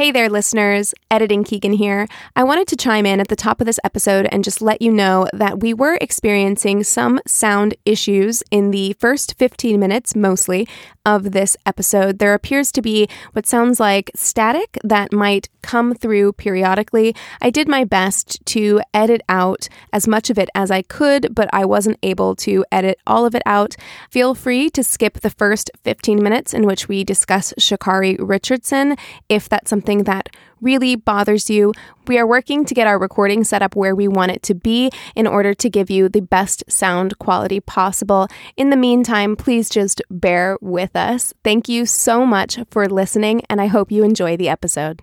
Hey there, listeners. Editing Keegan here. I wanted to chime in at the top of this episode and just let you know that we were experiencing some sound issues in the first 15 minutes, mostly, of this episode. There appears to be what sounds like static that might come through periodically. I did my best to edit out as much of it as I could, but I wasn't able to edit all of it out. Feel free to skip the first 15 minutes in which we discuss Sha'Carri Richardson if that's something that really bothers you, we are working to get our recording set up where we want it to be in order to give you the best sound quality possible. In the meantime, please just bear with us. Thank you so much for listening, and I hope you enjoy the episode.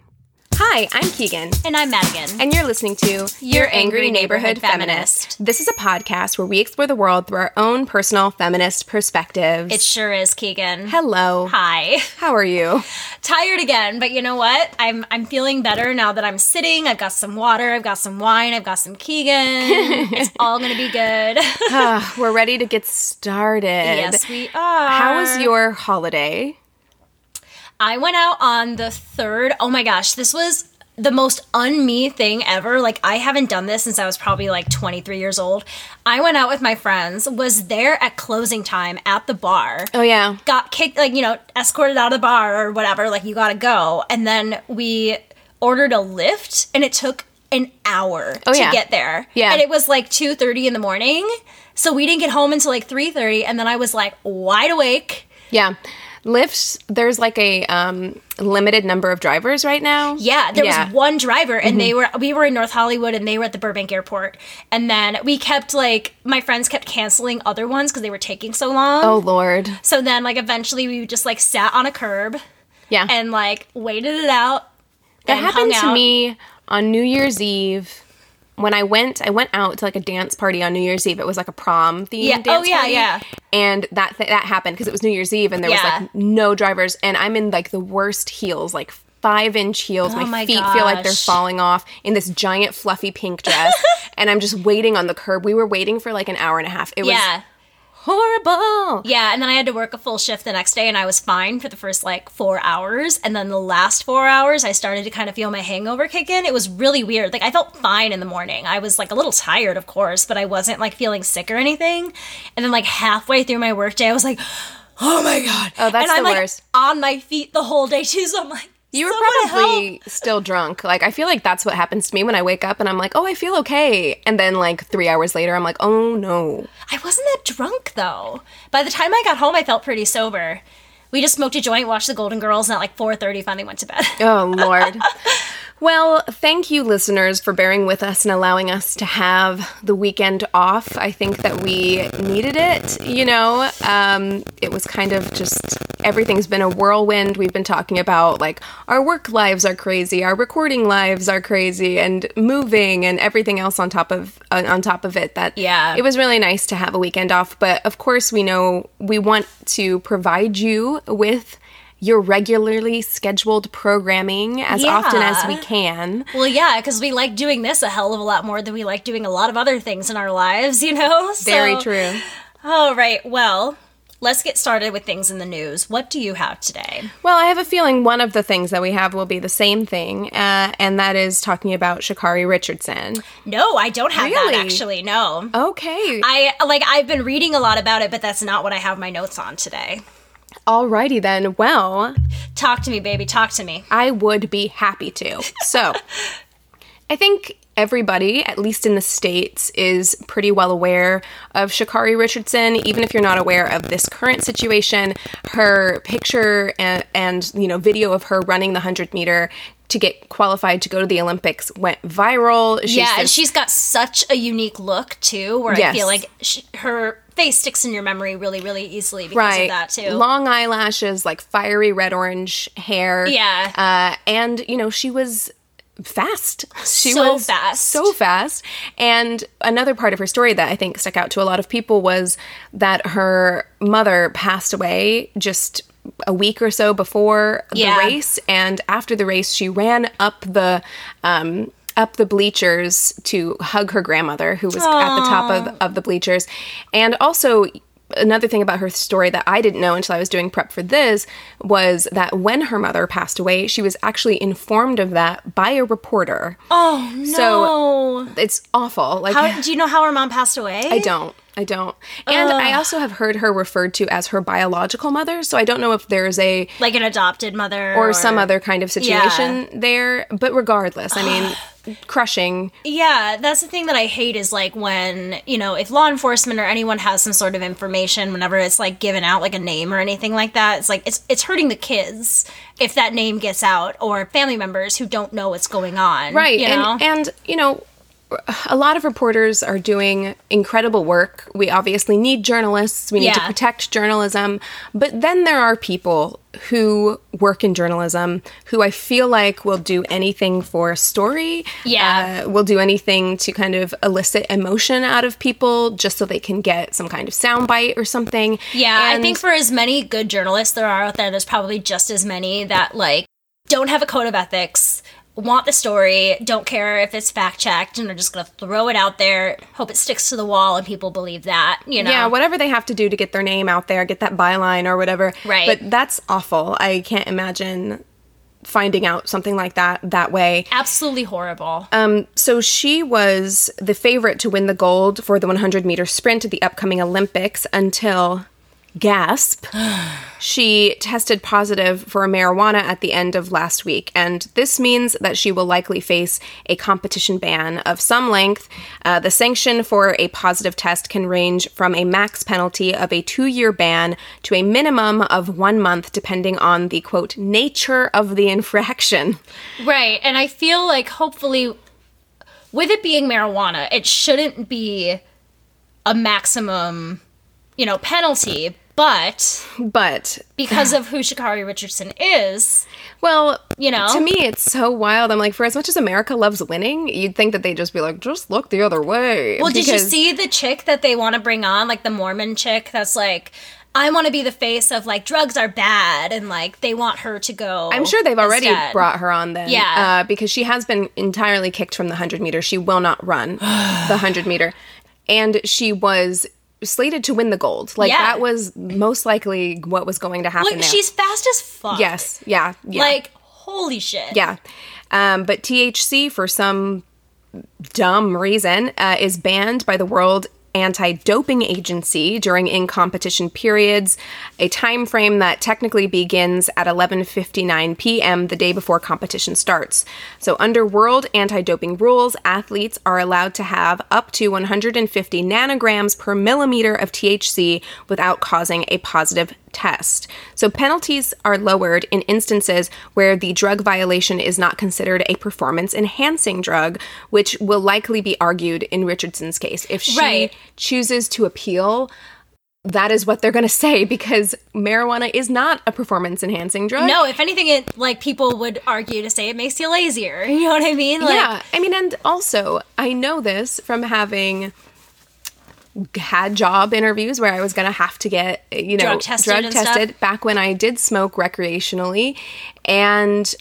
Hi, I'm Keegan. And I'm Madigan. And you're listening to Your Angry Neighborhood Feminist. This is a podcast where we explore the world through our own personal feminist perspectives. It sure is, Keegan. Hello. Hi. How are you? Tired again, but you know what? I'm I'm feeling better now that I'm sitting. I've got some water, I've got some wine, I've got some Keegan. it's all gonna be good. Ah, we're ready to get started. yes, we are. How was your holiday? I went out on the third. Oh my gosh, this was the most un-me thing ever. Like I haven't done this since I was probably like 23 years old. I went out with my friends, was there at closing time at the bar. Oh yeah. Got kicked like, you know, escorted out of the bar or whatever, like you got to go. And then we ordered a Lyft and it took an hour Oh, to yeah. get there. Yeah. And it was like 2:30 in the morning. So we didn't get home until like 3:30 and then I was like wide awake. Yeah. Lyfts, there's like a um, limited number of drivers right now. Yeah, there Yeah. was one driver, and they Mm-hmm. were we were in North Hollywood, and they were at the Burbank Airport, and then we kept like my friends kept canceling other ones because they were taking so long. Oh lord. So then like eventually we just like sat on a curb Yeah. and like waited it out. that happened to out. me on New Year's Eve. When I went, I went out to like a dance party on New Year's Eve. It was like a prom themed Yeah. Oh, yeah, party. yeah. And that th- that happened because it was New Year's Eve and there was like no drivers. And I'm in like the worst heels, like five inch heels. Oh my, my feet feel like they're falling off in this giant fluffy pink dress. and I'm just waiting on the curb. We were waiting for like an hour and a half. It was Yeah. Horrible. Yeah, and then I had to work a full shift the next day, and I was fine for the first like four hours. And then the last four hours, I started to kind of feel my hangover kick in. It was really weird. Like, I felt fine in the morning. I was like a little tired, of course, but I wasn't like feeling sick or anything. And then, like, halfway through my workday, I was like, oh my God. Oh, that's and I'm the like worst. on my feet the whole day, too. So I'm like, You were "Someone probably help." still drunk. Like I feel like that's what happens to me when I wake up and I'm like, "Oh, I feel okay." And then like 3 hours later I'm like, "Oh no." I wasn't that drunk though. By the time I got home, I felt pretty sober. We just smoked a joint, watched the Golden Girls, and at like 4:30, finally went to bed. Oh lord. well, thank you listeners for bearing with us and allowing us to have the weekend off. I think that we needed it, you know. Um it was kind of just everything's been a whirlwind. We've been talking about like our work lives are crazy, our recording lives are crazy and moving and everything else on top of uh, on top of it that Yeah. it was really nice to have a weekend off, but of course we know we want to provide you with your regularly scheduled programming as often as we can. Well, yeah, because we like doing this a hell of a lot more than we like doing a lot of other things in our lives, you know? Very So- true. All right, well, let's get started with things in the news. What do you have today? Well, I have a feeling one of the things that we have will be the same thing, uh, and that is talking about Sha'Carri Richardson. No, I don't have that actually, no. Okay. I like I've been reading a lot about it, but that's not what I have my notes on today. Alrighty then. Well, Talk to me, baby, talk to me. I would be happy to. So, I think everybody, at least in the States, is pretty well aware of Sha'Carri Richardson. Even if you're not aware of this current situation, her picture and, and you know, video of her running the 100 meter to get qualified to go to the Olympics went viral. She's yeah, and she's got such a unique look too, where I feel like she, her face sticks in your memory really, really easily because right of that too. long eyelashes like fiery red orange hair Yeah. uh, and you know she was fast she So was fast. so fast and another part of her story that i think stuck out to a lot of people was that her mother passed away just a week or so before Yeah. the race and after the race she ran up the um up the bleachers to hug her grandmother who was at the top of, of the bleachers and also another thing about her story that I didn't know until I was doing prep for this was that when her mother passed away, she was actually informed of that by a reporter. oh no! So it's awful. Like how, do you know how her mom passed away? I don't. I don't. And I also have heard her referred to as her biological mother, so I don't know if there's a Like an adopted mother, or some other kind of Yeah. situation there, but regardless, I mean, crushing. Yeah, that's the thing that I hate is like when, you know, if law enforcement or anyone has some sort of information whenever it's like given out like a name or anything like that, it's like it's it's hurting the kids if that name gets out or family members who don't know what's going on. Right. You know? and, and, you know, a lot of reporters are doing incredible work. We obviously need journalists. We need to protect journalism. But then there are people who work in journalism who I feel like will do anything for a story. Yeah. Uh, will do anything to kind of elicit emotion out of people just so they can get some kind of soundbite or something. Yeah, I think for as many good journalists there are out there, there's probably just as many that like don't have a code of ethics, want the story, don't care if it's fact checked, and are just gonna throw it out there, hope it sticks to the wall, and people believe that. You know? Yeah, whatever they have to do to get their name out there, get that byline or whatever. Right. But that's awful. I can't imagine finding out something like that that way. Absolutely horrible. Um, so she was the favorite to win the gold for the 100 meter sprint at the upcoming Olympics until gasp. she tested positive for marijuana at the end of last week, and this means that she will likely face a competition ban of some length. Uh, the sanction for a positive test can range from a max penalty of a two year ban to a minimum of one month, depending on the quote nature of the infraction. Right. And I feel like hopefully with it being marijuana, it shouldn't be a maximum, you know, penalty, but But because of who Sha'Carri Richardson is, Well, You know? to me, it's so wild. I'm like, for as much as America loves winning, you'd think that they'd just be like, just look the other way. well, did you see the chick that they want to bring on, like the Mormon chick that's like I want to be the face of like drugs are bad and like they want her to go. I'm sure they've already instead. brought her on then. Yeah. Uh, because she has been entirely kicked from the 100 meter. She will not run the 100 meter. And she was slated to win the gold. Like, Yeah. that was most likely what was going to happen Look, she's fast as fuck. Yes. Yeah. Yeah. Like holy shit. Yeah. Um, but THC, for some dumb reason, uh, is banned by the World Anti-Doping Agency during in-competition periods, a time frame that technically begins at 11:59 p.m. the day before competition starts. So under World Anti-Doping rules, athletes are allowed to have up to 150 nanograms per millimeter of THC without causing a positive test. So penalties are lowered in instances where the drug violation is not considered a performance enhancing drug, which will likely be argued in Richardson's case. If she Right. chooses to appeal, that is what they're going to say because marijuana is not a performance enhancing drug. No, if anything, it like people would argue to say it makes you lazier. You know what I mean? Like, yeah, I mean, and also I know this from having had job interviews where I was going to have to get, you know, Drug tested and stuff? back when I did smoke recreationally. And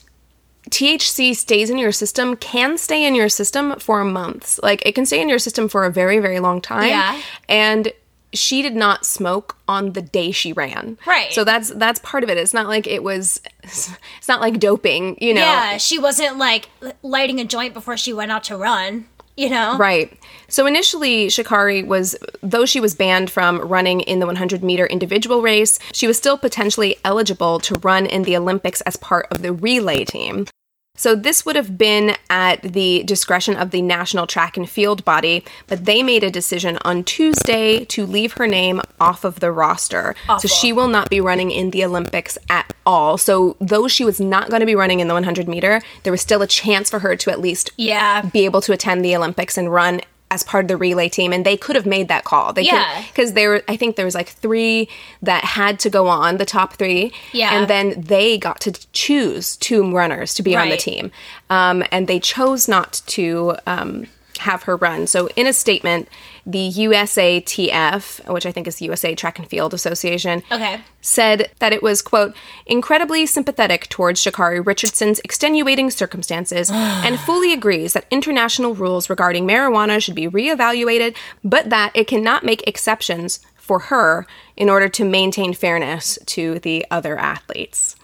THC stays in your system, can stay in your system for months. Like it can stay in your system for a very, very long time. Yeah. And she did not smoke on the day she ran. Right. So that's that's part of it. It's not like it was it's not like doping, you know. Yeah, she wasn't like lighting a joint before she went out to run, you know? Right. So initially, Sha'Carri was, though she was banned from running in the 100 meter individual race, she was still potentially eligible to run in the Olympics as part of the relay team. So this would have been at the discretion of the national track and field body, but they made a decision on Tuesday to leave her name off of the roster. Awful. So she will not be running in the Olympics at all. So though she was not going to be running in the 100 meter, there was still a chance for her to at least Yeah. be able to attend the Olympics and run as part of the relay team and they could have made that call. They Yeah. because there were I think there was like 3 that had to go on, the top 3. Yeah. And then they got to choose two runners to be on the team. Um, and they chose not to um, have her run. So in a statement, the USATF, which I think is the USA Track and Field Association, Okay. said that it was, quote, incredibly sympathetic towards Sha'Carri Richardson's extenuating circumstances and fully agrees that international rules regarding marijuana should be reevaluated, but that it cannot make exceptions for her in order to maintain fairness to the other athletes.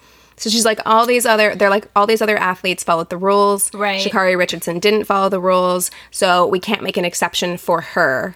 So she's like, all these other, they're like, all these other athletes followed the rules. Right. Sha'Carri Richardson didn't follow the rules, so we can't make an exception for her.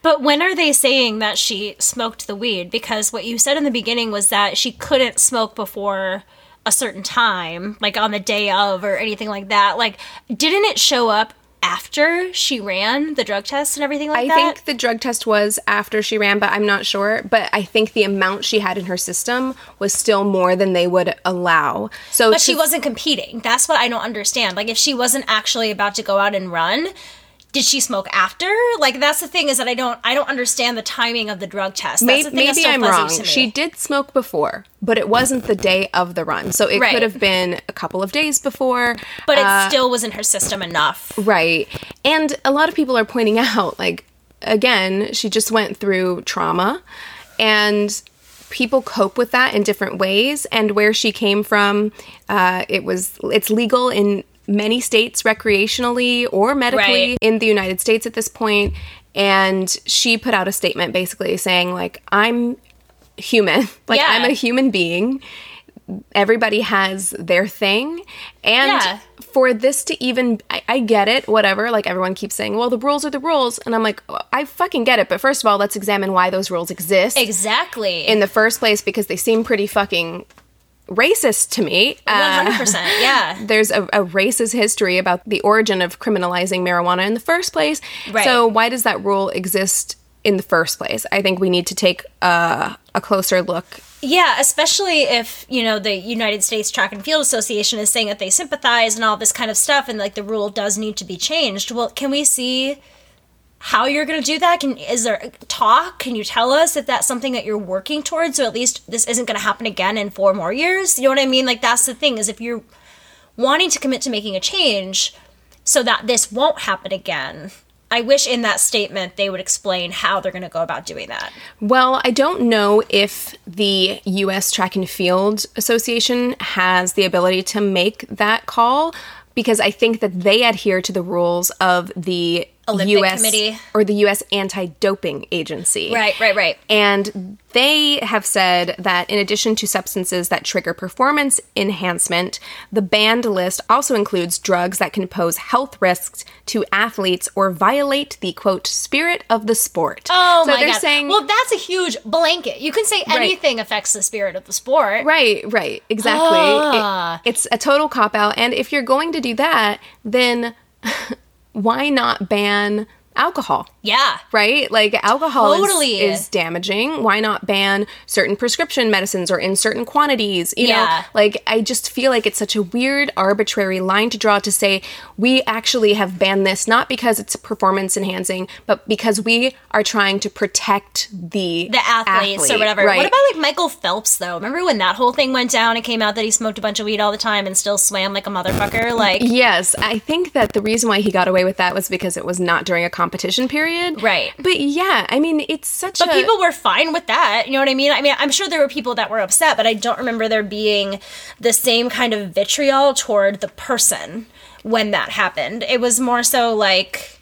But when are they saying that she smoked the weed? Because what you said in the beginning was that she couldn't smoke before a certain time, like on the day of or anything like that. Like, didn't it show up after she ran the drug test and everything like I that? I think the drug test was after she ran, but I'm not sure. But I think the amount she had in her system was still more than they would allow. So But she wasn't competing. That's what I don't understand. Like, if she wasn't actually about to go out and run, did she smoke after? Like, that's the thing is that I don't, I don't understand the timing of the drug test. That's Maybe, the thing maybe I'm wrong. She did smoke before, but it wasn't the day of the run. So it Right. could have been a couple of days before. but it Uh, still was in her system enough. Right. And a lot of people are pointing out, like, again, she just went through trauma and people cope with that in different ways. And where she came from, uh, it was, it's legal in many states recreationally or medically Right. in the United States at this point. And she put out a statement basically saying, like, I'm human. like, Yeah. I'm a human being everybody has their thing and Yeah. for this to even I, I get it whatever like everyone keeps saying well the rules are the rules and i'm like oh, i fucking get it but first of all let's examine why those rules exist Exactly. in the first place because they seem pretty fucking racist to me Uh, 100%. yeah. there's a, a racist history about the origin of criminalizing marijuana in the first place. Right. So why does that rule exist in the first place? I think we need to take uh, a closer look. Yeah, especially if, you know, the United States Track and Field Association is saying that they sympathize and all this kind of stuff and like the rule does need to be changed. Well, can we see how you're going to do that? Can is there talk? Can you tell us if that's something that you're working towards so at least this isn't going to happen again in 4 more years? You know what I mean? Like that's the thing is if you're wanting to commit to making a change so that this won't happen again. I wish in that statement they would explain how they're going to go about doing that. Well, I don't know if the U.S. Track and Field Association has the ability to make that call because I think that they adhere to the rules of the Olympic U.S. Committee. or the U.S. Anti-Doping Agency. Right, right, right. And they have said that in addition to substances that trigger performance enhancement, the banned list also includes drugs that can pose health risks to athletes or violate the quote spirit of the sport. Oh so my they're god! saying well, that's a huge blanket. You can say anything affects the spirit of the sport. Right, right, exactly. Ah. It- it's a total cop out. And if you're going to do that, then why not ban alcohol? Yeah. Right? Like alcohol Totally. is, damaging. Why not ban certain prescription medicines or in certain quantities? You Yeah. know, like I just feel like it's such a weird, arbitrary line to draw to say we actually have banned this not because it's performance enhancing, but because we are trying to protect the The athletes or whatever. Right. What about like Michael Phelps though? Remember when that whole thing went down? It came out that he smoked a bunch of weed all the time and still swam like a motherfucker. Like, Yes, I think that the reason why he got away with that was because it was not during a competition period. Right. But yeah, I mean, it's such But a. people were fine with that. You know what I mean? I mean, I'm sure there were people that were upset, but I don't remember there being the same kind of vitriol toward the person when that happened. It was more so like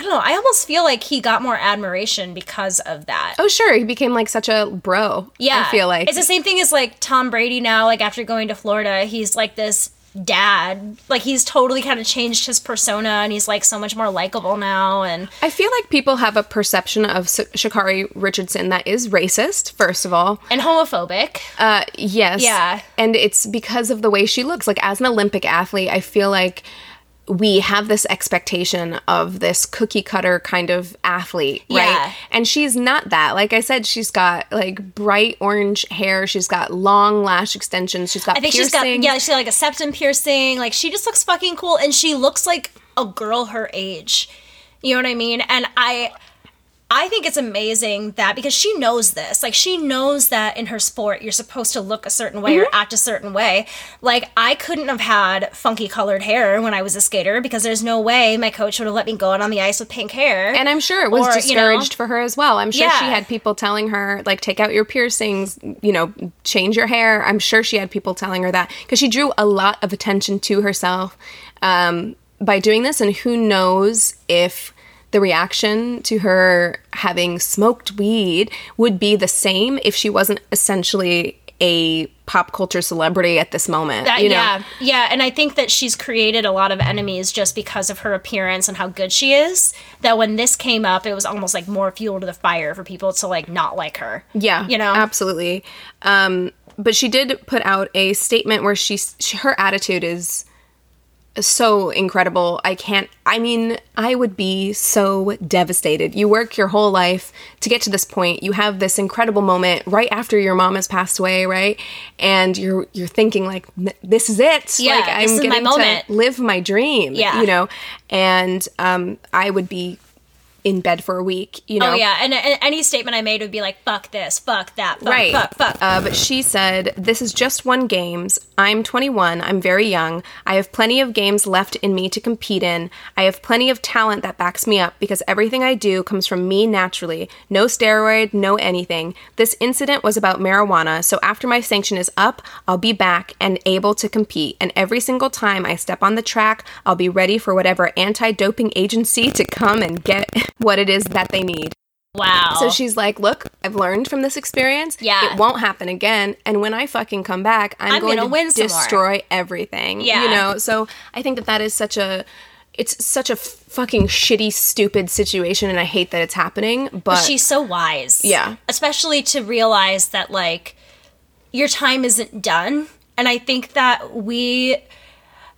I don't know. I almost feel like he got more admiration because of that. Oh, sure. He became like such a bro. Yeah. I feel like. it's the same thing as like Tom Brady now. Like after going to Florida, he's like this dad. Like he's totally kind of changed his persona, and he's like so much more likable now. And I feel like people have a perception of Sha'Carri Richardson that is racist, first of all. and homophobic. Uh, yes. Yeah. And it's because of the way she looks. Like, as an Olympic athlete, I feel like we have this expectation of this cookie cutter kind of athlete, right? Yeah. And she's not that. Like I said, she's got like bright orange hair. She's got long lash extensions. She's got I think piercing. she's got yeah, she's got like a septum piercing. Like she just looks fucking cool, and she looks like a girl her age. You know what I mean? And I, I think it's amazing that because she knows this, like she knows that in her sport you're supposed to look a certain way or act a certain way. Like I couldn't have had funky colored hair when I was a skater because there's no way my coach would have let me go out on the ice with pink hair. And I'm sure it was Or, you know- discouraged for her as well. I'm sure she had people telling her, like, take out your piercings, you know, change your hair. I'm sure she had people telling her that because she drew a lot of attention to herself um, by doing this. And who knows if the reaction to her having smoked weed would be the same if she wasn't essentially a pop culture celebrity at this moment. That, you know? yeah, yeah, and I think that she's created a lot of enemies just because of her appearance and how good she is. That when this came up, it was almost like more fuel to the fire for people to like not like her. Yeah, you know, absolutely. Um, but she did put out a statement where she's she, her attitude is so incredible. I can't. I mean, I would be so devastated. You work your whole life to get to this point. You have this incredible moment right after your mom has passed away, right? And you're you're thinking like, this is it. Yeah, like, this is my getting moment." to live my dream. Yeah. you know. And um, I would be in bed for a week. You know. Oh yeah, and, and any statement I made would be like, "Fuck this, fuck that, fuck, right. fuck, fuck." Uh, but she said, This is just one games. I'm 21. I'm very young. I have plenty of games left in me to compete in. I have plenty of talent that backs me up because everything I do comes from me naturally. No steroid, no anything. This incident was about marijuana, so after my sanction is up, I'll be back and able to compete. And every single time I step on the track, I'll be ready for whatever anti doping agency to come and get what it is that they need. wow. So she's like, "Look, I've learned from this experience. Yeah. it won't happen again. And when I fucking come back, I'm, I'm going to win some more." destroy everything. Yeah. you know. So I think that that is such a, it's such a fucking shitty, stupid situation, and I hate that it's happening. But she's so wise. Yeah. Especially to realize that like your time isn't done. And I think that we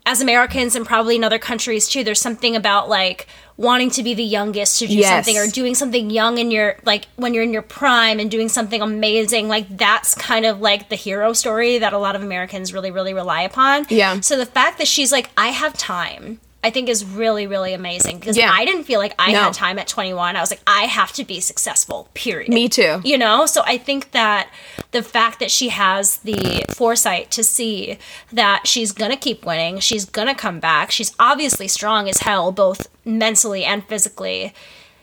as Americans and probably in other countries too, there's something about like wanting to be the youngest to do Yes. something or doing something young in your like when you're in your prime and doing something amazing. Like that's kind of like the hero story that a lot of Americans really, really rely upon. Yeah. So the fact that she's like, I have time. I think is really, really amazing because Yeah. I didn't feel like I No. had time at 21. I was like, I have to be successful, period. Me too. You know? So I think that the fact that she has the foresight to see that she's going to keep winning, she's going to come back, she's obviously strong as hell, both mentally and physically.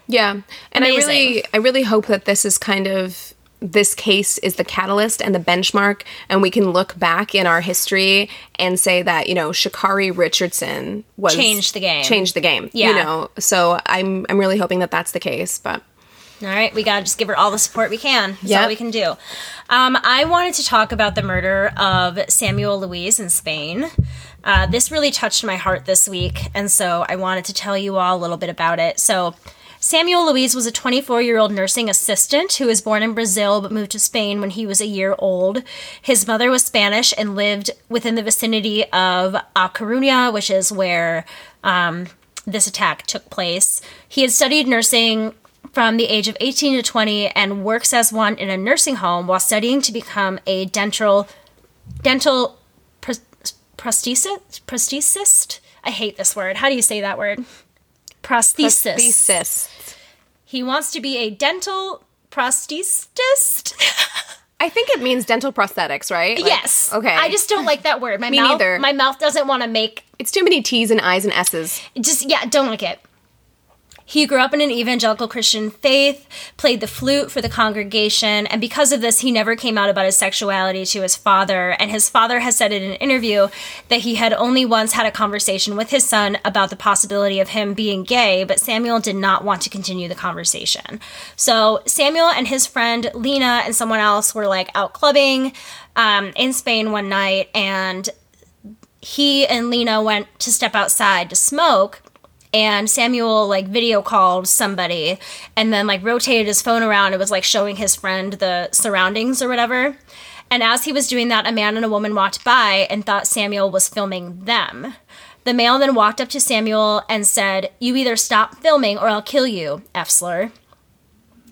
Yeah. And I really I really hope that this is kind of this case is the catalyst and the benchmark and we can look back in our history and say that, you know, Sha'Carri Richardson was Changed the game. Changed the game. Yeah. You know. So I'm I'm really hoping that that's the case, but All right, we gotta just give her all the support we can. That's Yep. all we can do. Um, I wanted to talk about the murder of Samuel Luis in Spain. Uh, this really touched my heart this week, and so I wanted to tell you all a little bit about it. So, Samuel Luis was a 24 year old nursing assistant who was born in Brazil but moved to Spain when he was a year old. His mother was Spanish and lived within the vicinity of A Coruña, which is where um, this attack took place. He had studied nursing from the age of 18 to 20 and works as one in a nursing home while studying to become a dental dental pros- prosthesist prosthesist i hate this word how do you say that word prosthesis thesis. he wants to be a dental prosthesist I think it means dental prosthetics, right? Like- yes Okay. i just don't like that word my Me mouth neither. my mouth doesn't want to make it's too many T's and I's and S's. just yeah don't like it He grew up in an evangelical Christian faith, played the flute for the congregation, and because of this, he never came out about his sexuality to his father. And his father has said in an interview that he had only once had a conversation with his son about the possibility of him being gay, but Samuel did not want to continue the conversation. So Samuel and his friend Lena and someone else were like out clubbing um, in Spain one night, and he and Lena went to step outside to smoke and Samuel like video called somebody and then like rotated his phone around. It was like showing his friend the surroundings or whatever. And as he was doing that, a man and a woman walked by and thought Samuel was filming them. The male then walked up to Samuel and said, You either stop filming or I'll kill you, F slur.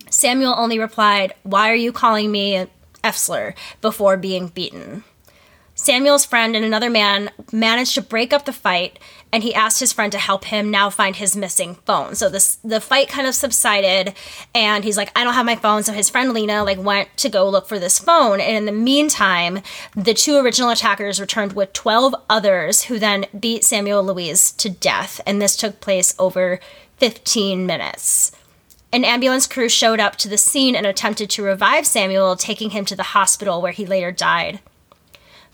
Samuel only replied, Why are you calling me F slur before being beaten? Samuel's friend and another man managed to break up the fight and he asked his friend to help him now find his missing phone. So this the fight kind of subsided and he's like I don't have my phone so his friend Lena like went to go look for this phone and in the meantime the two original attackers returned with 12 others who then beat Samuel Luis to death and this took place over 15 minutes. An ambulance crew showed up to the scene and attempted to revive Samuel, taking him to the hospital where he later died.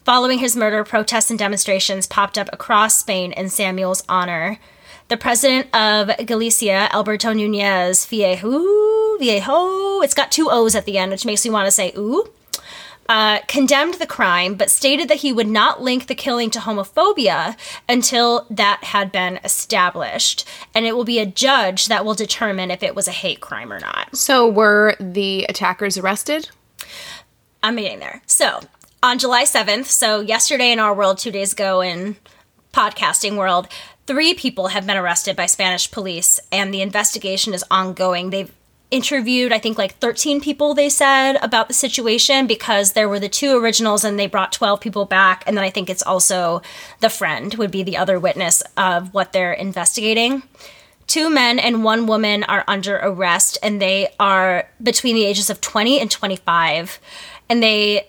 Following his murder, protests and demonstrations popped up across Spain in Samuel's honor. The president of Galicia, Alberto Nunez Viejo, Viejo, it's got two O's at the end, which makes me want to say ooh, uh, condemned the crime, but stated that he would not link the killing to homophobia until that had been established. And it will be a judge that will determine if it was a hate crime or not. So, were the attackers arrested? I'm getting there. So, on July 7th, so yesterday in our world, two days ago in podcasting world, three people have been arrested by Spanish police, and the investigation is ongoing. They've interviewed, I think, like 13 people, they said, about the situation because there were the two originals and they brought 12 people back. And then I think it's also the friend would be the other witness of what they're investigating. Two men and one woman are under arrest, and they are between the ages of 20 and 25. And they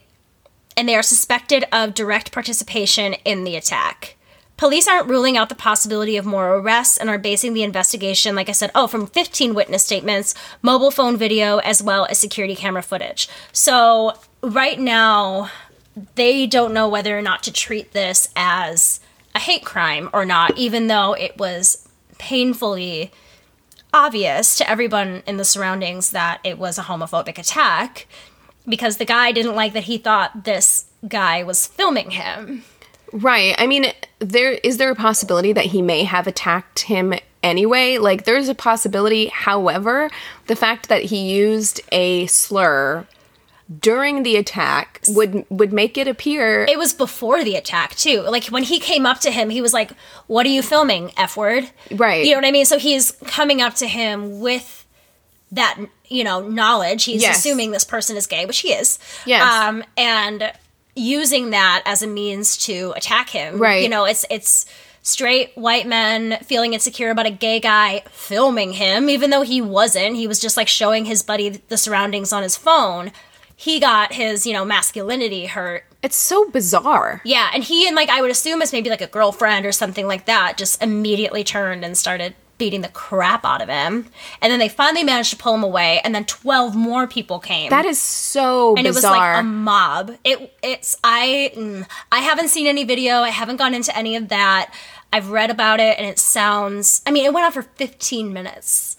and they are suspected of direct participation in the attack. Police aren't ruling out the possibility of more arrests and are basing the investigation, like I said, oh, from 15 witness statements, mobile phone video, as well as security camera footage. So, right now, they don't know whether or not to treat this as a hate crime or not, even though it was painfully obvious to everyone in the surroundings that it was a homophobic attack because the guy didn't like that he thought this guy was filming him. Right. I mean, there is there a possibility that he may have attacked him anyway? Like there's a possibility. However, the fact that he used a slur during the attack would would make it appear it was before the attack too like when he came up to him he was like what are you filming f word right you know what i mean so he's coming up to him with that you know knowledge he's Yes. assuming this person is gay which he is Yes. um and using that as a means to attack him Right. you know it's it's straight white men feeling insecure about a gay guy filming him even though he wasn't he was just like showing his buddy the surroundings on his phone he got his you know masculinity hurt it's so bizarre. yeah and he and like i would assume it's maybe like a girlfriend or something like that just immediately turned and started beating the crap out of him and then they finally managed to pull him away and then 12 more people came That is so and it was like a mob. It it's I mm, I haven't seen any video. I haven't gone into any of that. I've read about it and it sounds. I mean, it went on for 15 minutes.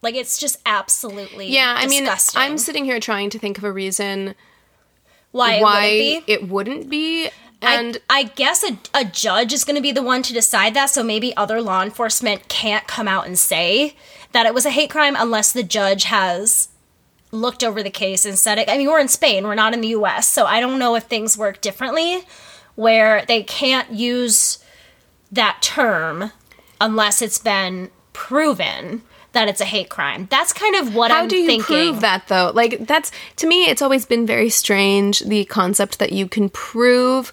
Like it's just absolutely yeah, I mean. I'm sitting here trying to think of a reason why why it wouldn't be. it wouldn't be. And I, I guess a, a judge is going to be the one to decide that. So maybe other law enforcement can't come out and say that it was a hate crime unless the judge has looked over the case and said it. I mean, we're in Spain, we're not in the US. So I don't know if things work differently where they can't use that term unless it's been proven that it's a hate crime. That's kind of what How I'm How do you thinking. prove that though? Like that's to me, it's always been very strange the concept that you can prove,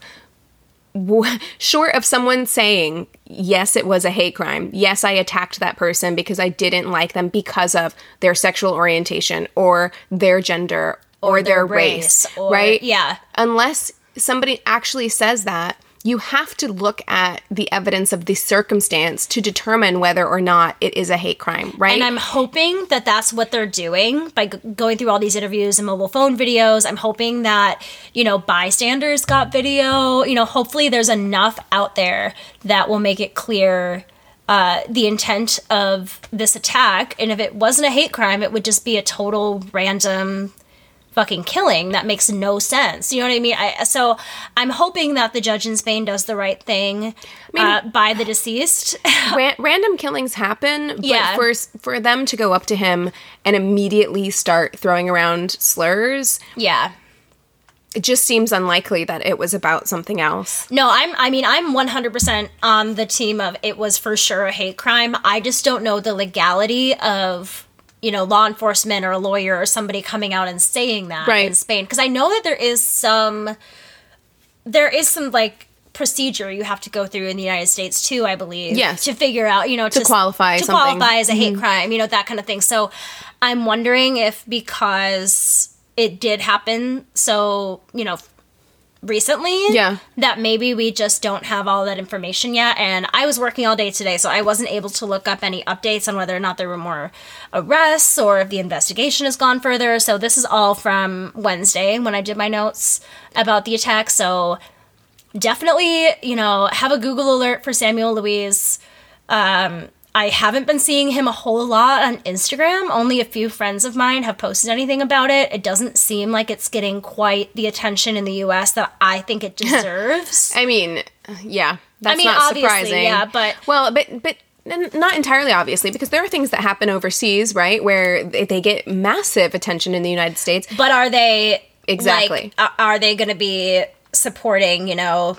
w- short of someone saying yes, it was a hate crime. Yes, I attacked that person because I didn't like them because of their sexual orientation or their gender or, their, their race, race, or- right? yeah. Unless somebody actually says that. You have to look at the evidence of the circumstance to determine whether or not it is a hate crime, right? And I'm hoping that that's what they're doing by g- going through all these interviews and mobile phone videos. I'm hoping that, you know, bystanders got video. You know, hopefully there's enough out there that will make it clear uh, the intent of this attack. And if it wasn't a hate crime, it would just be a total random fucking killing that makes no sense. You know what I mean? I, so I'm hoping that the judge in Spain does the right thing uh, by the deceased. Ran- random killings happen, but Yeah. for for them to go up to him and immediately start throwing around slurs, yeah. it just seems unlikely that it was about something else. No, I'm I mean I'm 100% on the team of it was for sure a hate crime. I just don't know the legality of you know law enforcement or a lawyer or somebody coming out and saying that Right. in Spain because I know that there is some there is some like procedure you have to go through in the United States too, I believe. Yes. To figure out, you know, to, qualify to something. Mm-hmm. qualify as a hate crime, you know, that kind of thing. So I'm wondering if because it did happen so, you know, recently Yeah. that maybe we just don't have all that information yet. And i was working all day today so i wasn't able to look up any updates on whether or not there were more arrests or if the investigation has gone further. So this is all from wednesday when i did my notes about the attack. So definitely you know have a google alert for samuel luis. Um, I haven't been seeing him a whole lot on Instagram. Only a few friends of mine have posted anything about it. It doesn't seem like it's getting quite the attention in the US that I think it deserves. I mean, yeah, that's mean, not obviously, surprising. yeah, but- well, but but not entirely obviously because there are things that happen overseas, right, where they they get massive attention in the United States. but are they Exactly. like, are they going to be supporting, you know,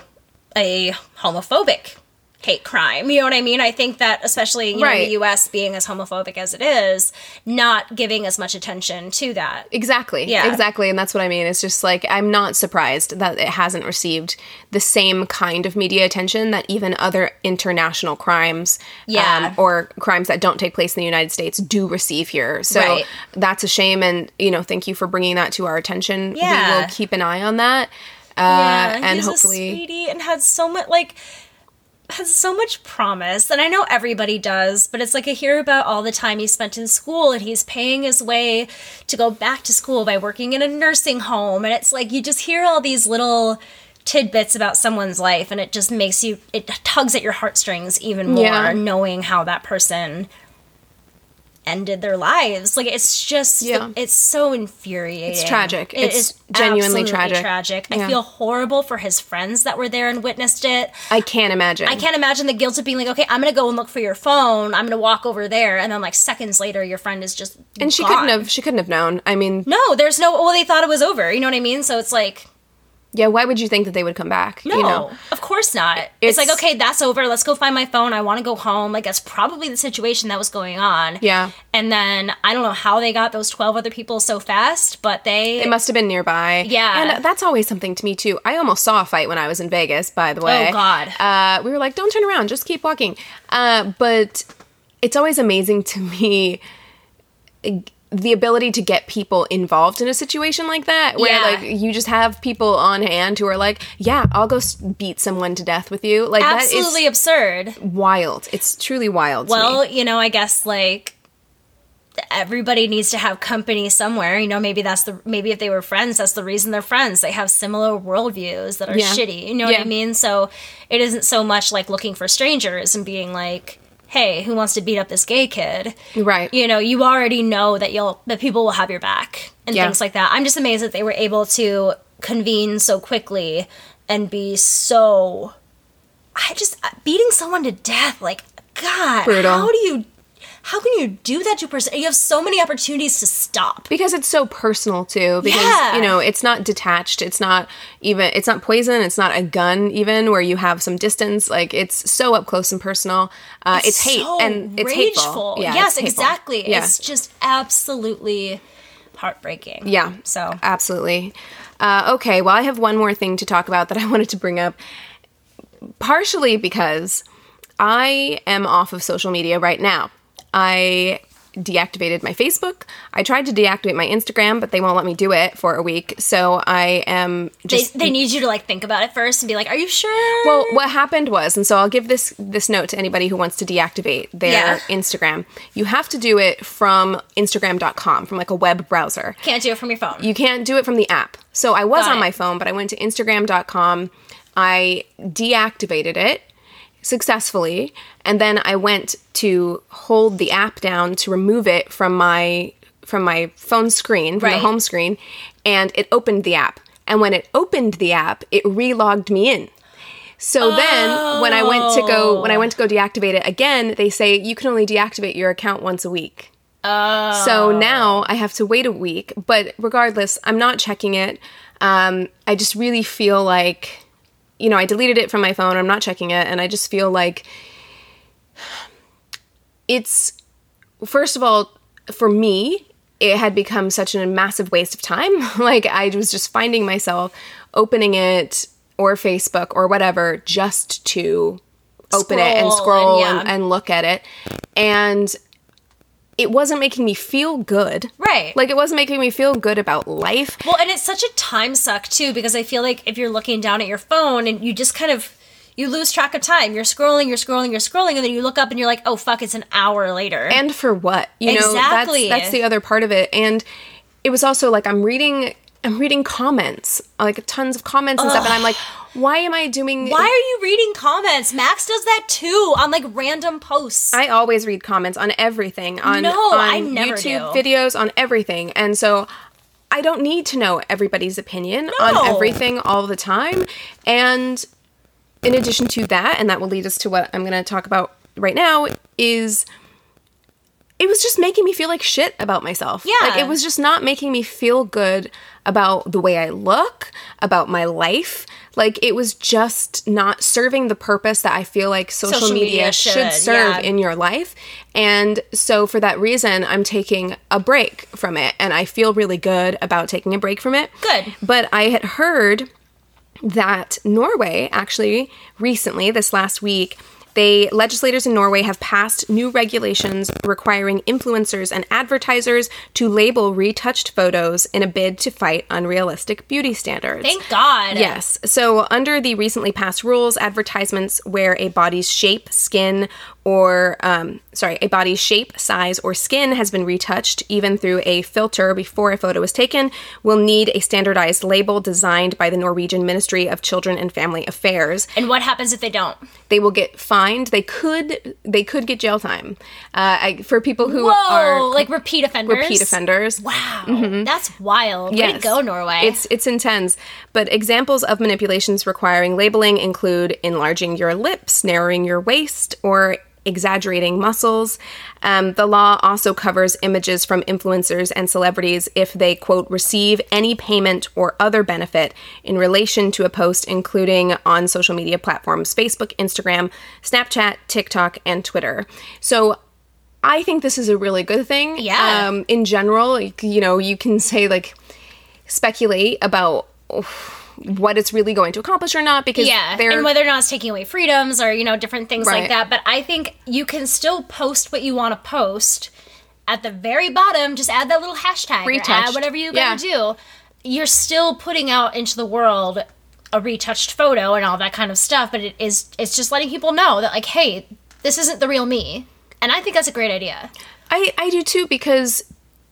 a homophobic hate crime? You know what I mean? I think that especially you know, the US being as homophobic as it is, not giving as much attention to that. Exactly. Yeah. Exactly. And that's what I mean. It's just like, I'm not surprised that it hasn't received the same kind of media attention that even other international crimes Yeah. um, or crimes that don't take place in the United States do receive here. So Right. that's a shame. And, you know, thank you for bringing that to our attention. Yeah. We will keep an eye on that. Uh, Yeah, and he's hopefully. a sweetie and had so much like has so much promise and i know everybody does but it's like i hear about all the time he spent in school and he's paying his way to go back to school by working in a nursing home and it's like you just hear all these little tidbits about someone's life and it just makes you it tugs at your heartstrings even more Yeah. knowing how that person ended their lives like it's just Yeah. it's so infuriating It's tragic. It It's is genuinely tragic. tragic i feel horrible for his friends that were there and witnessed it I can't imagine. I can't imagine the guilt of being like, okay, I'm gonna go and look for your phone. I'm gonna walk over there, and then like seconds later, your friend is just And she couldn't have. She couldn't have known. I mean, No, there's no. Well, they thought it was over. You know what I mean? So it's like, yeah. Why would you think that they would come back? no, You know. of course not. It's, It's- like, okay, that's over. Let's go find my phone. I want to go home. Like that's probably the situation that was going on. Yeah. And then I don't know how they got those 12 other people so fast, but they. It must have been nearby. Yeah. And that's always something to me, too. I almost saw a fight when I was in Vegas, by the way. Oh, God. Uh, we were like, don't turn around, just keep walking. Uh, but it's always amazing to me the ability to get people involved in a situation like that where Yeah. like you just have people on hand who are like yeah i'll go beat someone to death with you like absolutely absurd. wild it's truly wild. Well, you know, I guess like everybody needs to have company somewhere. You know, maybe that's the maybe if they were friends, that's the reason they're friends. They have similar worldviews that are Yeah. shitty. You know what I mean? So it isn't so much like looking for strangers and being like, "Hey, who wants to beat up this gay kid?" right You know, you already know that you'll that people will have your back and Yeah. things like that. I'm just amazed that they were able to convene so quickly and be so I just uh, beating someone to death like god Brutal. how do you how can you do that to a person? You have so many opportunities to stop. Because it's so personal too because Yeah. you know it's not detached. It's not even it's not poison. It's not a gun even where you have some distance. Like it's so up close and personal. Uh, it's, hate so and it's hateful. yeah, yes it's exactly. Yeah. It's just absolutely heartbreaking. Yeah so. absolutely. Uh, okay well i have one more thing to talk about that i wanted to bring up. Partially because i am off of social media right now i deactivated my Facebook. I tried to deactivate my Instagram, but they won't let me do it for a week. So I am They, just they need you to like think about it first and be like, "Are you sure?" well, what happened was, and so I'll give this this note to anybody who wants to deactivate their Yeah. Instagram. You have to do it from Instagram.com, from like a web browser. can't do it from your phone. You can't do it from the app. So I was Got on it. my phone, but I went to Instagram.com. I deactivated it successfully, and then I went to hold the app down to remove it from my from my phone screen, from Right. the home screen, and it opened the app. And when it opened the app, it relogged me in. So then when I went to go when I went to go deactivate it again, they say you can only deactivate your account once a week. Oh. So now I have to wait a week, but regardless, I'm not checking it. Um, I just really feel like, you know, I deleted it from my phone. I'm not checking it, and I just feel like it's first of all for me it had become such a massive waste of time like i was just finding myself opening it or facebook or whatever just to open it and Scroll scroll and- and, and look at it and it wasn't making me feel good Right. like it wasn't making me feel good about life Well, and it's such a time suck too because I feel like if you're looking down at your phone and you just kind of you lose track of time. You're scrolling, you're scrolling, you're scrolling, and then you look up and you're like, "Oh fuck, it's an hour later." and for what you know Exactly. that's that's the other part of it and it was also like i'm reading i'm reading comments like tons of comments and stuff and i'm like why am i doing Why are you reading comments? Max does that too on like random posts. i always read comments on everything on, No, on I never youtube do. videos on everything and so i don't need to know everybody's opinion on everything all the time and in addition to that and that will lead us to what i'm going to talk about right now is it was just making me feel like shit about myself. Yeah. Like it was just not making me feel good about the way I look, about my life. Like it was just not serving the purpose that I feel like social, Social media, media should, should, serve yeah. in your life. And so for that reason, I'm taking a break from it and I feel really good about taking a break from it. Good. But I had heard that Norway actually recently, this last week, they legislators in Norway have passed new regulations requiring influencers and advertisers to label retouched photos in a bid to fight unrealistic beauty standards. Thank God. Yes. So, under the recently passed rules, advertisements where a body's shape, skin, or, um, sorry, a body's shape, size, or skin has been retouched, even through a filter before a photo is taken, will need a standardized label designed by the Norwegian Ministry of Children and Family Affairs. And what happens if they don't? They will get fined. They could, they could get jail time. Uh, I, for people who Whoa, are like repeat offenders. repeat offenders. Wow, that's wild. Way to go, Norway. It's it's intense. But examples of manipulations requiring labeling include enlarging your lips, narrowing your waist, or exaggerating muscles. Um, the law also covers images from influencers and celebrities if they, quote, receive any payment or other benefit in relation to a post, including on social media platforms Facebook, Instagram, Snapchat, TikTok, and Twitter. So I think this is a really good thing. Yeah. Um, in general, you know, you can say, like, speculate about what it's really going to accomplish or not because yeah, they're and whether or not it's taking away freedoms or you know different things like that. But I think you can still post what you want to post. At the very bottom, just add that little hashtag or add whatever you Yeah. gotta do. You're still putting out into the world a retouched photo and all that kind of stuff. But it is it's just letting people know that like, hey, this isn't the real me. And I think that's a great idea. I, I do too because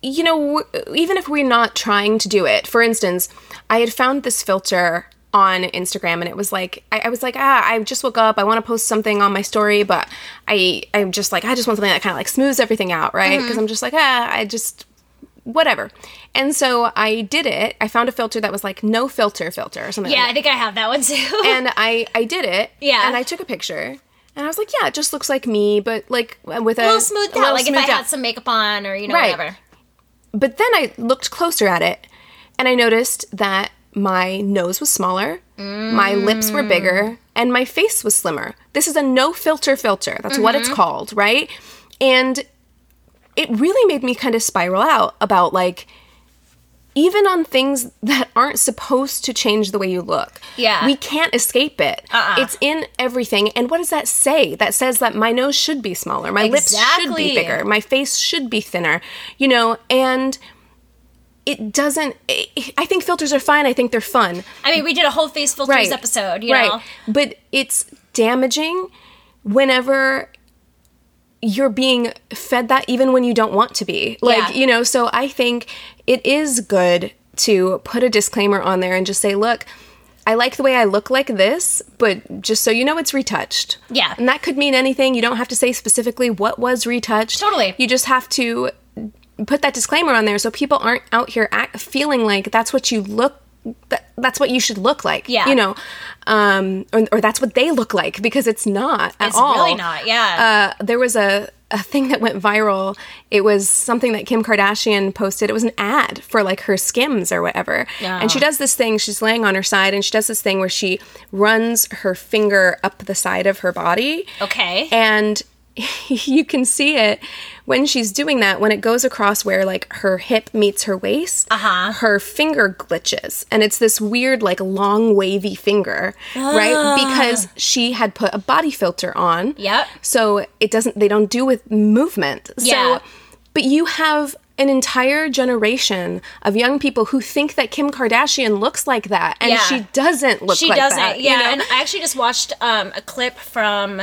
you know w- even if we're not trying to do it for instance i had found this filter on instagram and it was like i, I was like ah i just woke up i want to post something on my story but i i'm just like i just want something that kind of like smooths everything out right because i'm just like ah i just whatever and so i did it i found a filter that was like no filter filter or something Yeah, like I think I have that one too. and I I did it. Yeah. And I took a picture. And I was like, yeah, it just looks like me, but like with a, a little smoothed a out, like if I smoothed had some makeup on or you know Right. whatever. But then I looked closer at it, and I noticed that my nose was smaller, my lips were bigger, mm. and my face was slimmer. This is a no filter filter. That's what it's mm-hmm. called, right? And it really made me kind of spiral out about like even on things that aren't supposed to change the way you look. Yeah. We can't escape it. Uh-uh. It's in everything. And what does that say? That says that my nose should be smaller, my lips should be bigger, my face should be thinner, you know, and it doesn't I think filters are fine. I think they're fun. I mean, we did a whole face filters episode, you know. But it's damaging whenever you're being fed that even when you don't want to be. Like, Yeah. you know, so I think it is good to put a disclaimer on there and just say, look, I like the way I look like this, but just so you know, it's retouched. Yeah. And that could mean anything. You don't have to say specifically what was retouched. Totally. You just have to put that disclaimer on there so people aren't out here act, feeling like that's what you look that, that's what you should look like Yeah. you know um or, or that's what they look like because it's not at all. It's all really not, yeah. uh, there was a, a thing that went viral. It was something that Kim Kardashian posted. It was an ad for like her Skims or whatever. And she does this thing. She's laying on her side and she does this thing where she runs her finger up the side of her body. Okay. And you can see it when she's doing that when it goes across where like her hip meets her waist Uh-huh. her finger glitches and it's this weird like long wavy finger right because she had put a body filter on Yep. so it doesn't they don't do with movement Yeah. so but you have an entire generation of young people who think that Kim Kardashian looks like that and Yeah. she doesn't look she like doesn't that you yeah know? and i actually just watched um, a clip from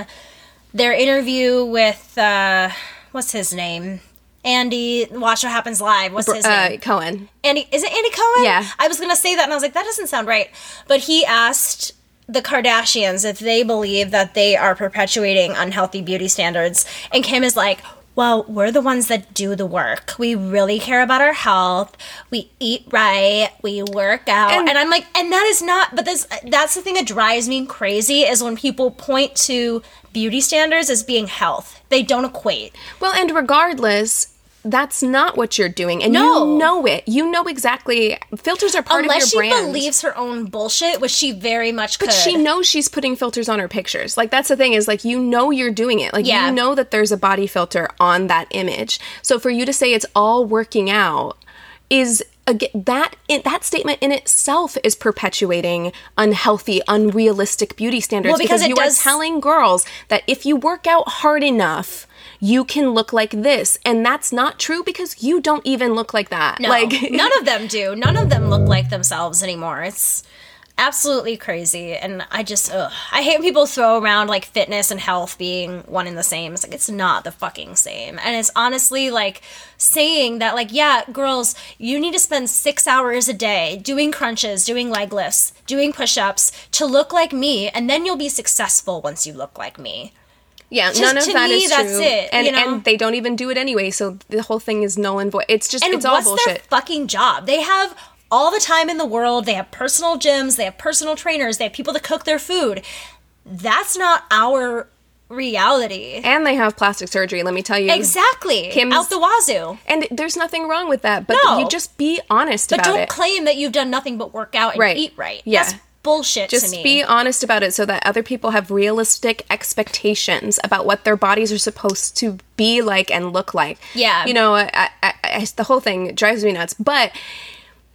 their interview with uh, what's his name andy watch what happens live what's his uh, name Cohen andy is it andy cohen Yeah. i was gonna say that and i was like that doesn't sound right but he asked the Kardashians if they believe that they are perpetuating unhealthy beauty standards. And Kim is like, well, we're the ones that do the work. We really care about our health. We eat right. We work out. And- And, I'm like, and that is not, but this, that's the thing that drives me crazy is when people point to beauty standards as being health. They don't equate. Well, and regardless, that's not what you're doing, and No. you know it. You know exactly. Filters are part Unless of your brand. Unless she believes her own bullshit, which she very much could. but she knows she's putting filters on her pictures. Like that's the thing is like you know you're doing it. Like Yeah. you know that there's a body filter on that image. So for you to say it's all working out is again that in, that statement in itself is perpetuating unhealthy, unrealistic beauty standards Well, because it you does- are telling girls that if you work out hard enough. You can look like this, and that's not true because you don't even look like that. No, like none of them do. None of them look like themselves anymore. It's absolutely crazy, and I just ugh. I hate when people throw around like fitness and health being one and the same. It's like it's not the fucking same, and it's honestly like saying that like yeah, girls, you need to spend six hours a day doing crunches, doing leg lifts, doing push-ups to look like me, and then you'll be successful once you look like me. Yeah, Just none of to that me, is that's true. it, and you know? and they don't even do it anyway, so the whole thing is null and void. It's just And it's all what's bullshit. their fucking job? They have all the time in the world. They have personal gyms. They have personal trainers. They have people to cook their food. That's not our reality. and they have plastic surgery, let me tell you. Exactly. Kim's- Out the wazoo. And there's nothing wrong with that, but No. you just be honest But about don't claim that you've done nothing but work out and Right. eat right. Yeah. That's bullshit just to me. be honest about it so that other people have realistic expectations about what their bodies are supposed to be like and look like. Yeah. You know, I, I, I, the whole thing drives me nuts. But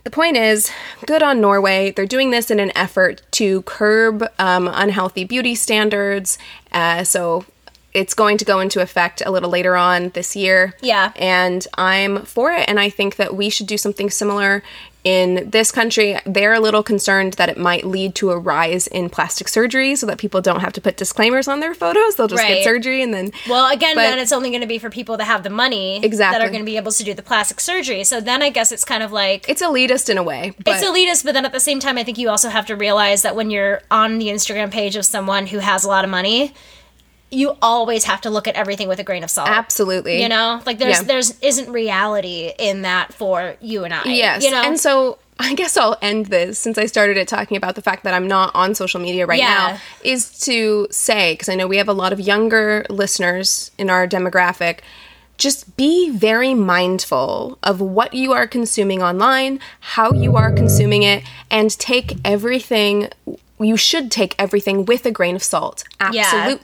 the point is, good on Norway. They're doing this in an effort to curb um, unhealthy beauty standards. Uh, so it's going to go into effect a little later on this year. Yeah. And I'm for it. And I think that we should do something similar in this country. They're a little concerned that it might lead to a rise in plastic surgery so that people don't have to put disclaimers on their photos. They'll just Right. get surgery and then. well, again, but- then it's only going to be for people that have the money exactly. that are going to be able to do the plastic surgery. So then I guess it's kind of like It's elitist in a way. But it's elitist, but then at the same time, I think you also have to realize that when you're on the Instagram page of someone who has a lot of money, you always have to look at everything with a grain of salt. absolutely. You know, like there's Yeah. there's isn't reality in that for you and I. Yes. You know, And so I guess I'll end this since I started it talking about the fact that I'm not on social media right Yeah. now is to say, because I know we have a lot of younger listeners in our demographic, just be very mindful of what you are consuming online, how you are consuming it, and take everything. You should take everything with a grain of salt. Yeah.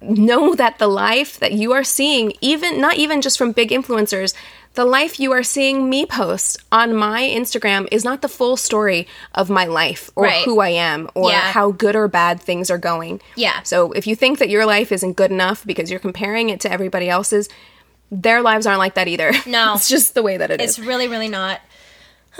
Know that the life that you are seeing even not even just from big influencers The life you are seeing me post on my Instagram is not the full story of my life or Right. who I am or Yeah. how good or bad things are going. Yeah. So if you think that your life isn't good enough because you're comparing it to everybody else's, their lives aren't like that either. No. it's just the way that it is. It's really, really not.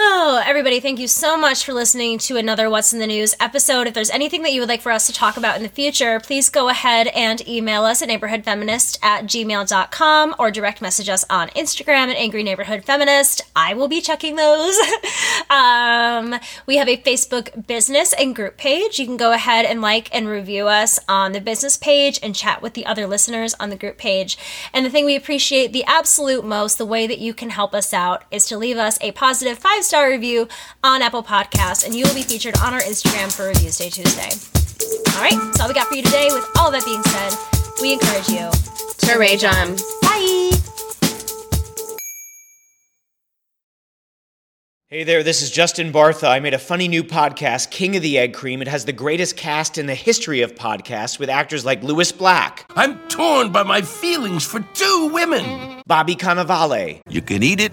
Oh, everybody, thank you so much for listening to another What's in the News episode. If there's anything that you would like for us to talk about in the future, please go ahead and email us at neighborhoodfeminist at gmail.com or direct message us on Instagram at Angry Neighborhood Feminist. I will be checking those. um, we have a Facebook business and group page. You can go ahead and like and review us on the business page and chat with the other listeners on the group page. And the thing we appreciate the absolute most, the way that you can help us out, is to leave us a positive five star review on Apple Podcasts, and you will be featured on our Instagram for Reviews Day Tuesday. All right, that's all we got for you today. With all that being said, we encourage you To rage on. Bye. Hey there, this is Justin Bartha. I made a funny new podcast, King of the Egg Cream. It has the greatest cast in the history of podcasts with actors like Lewis Black, I'm torn by my feelings for two women. Bobby Cannavale, You can eat it,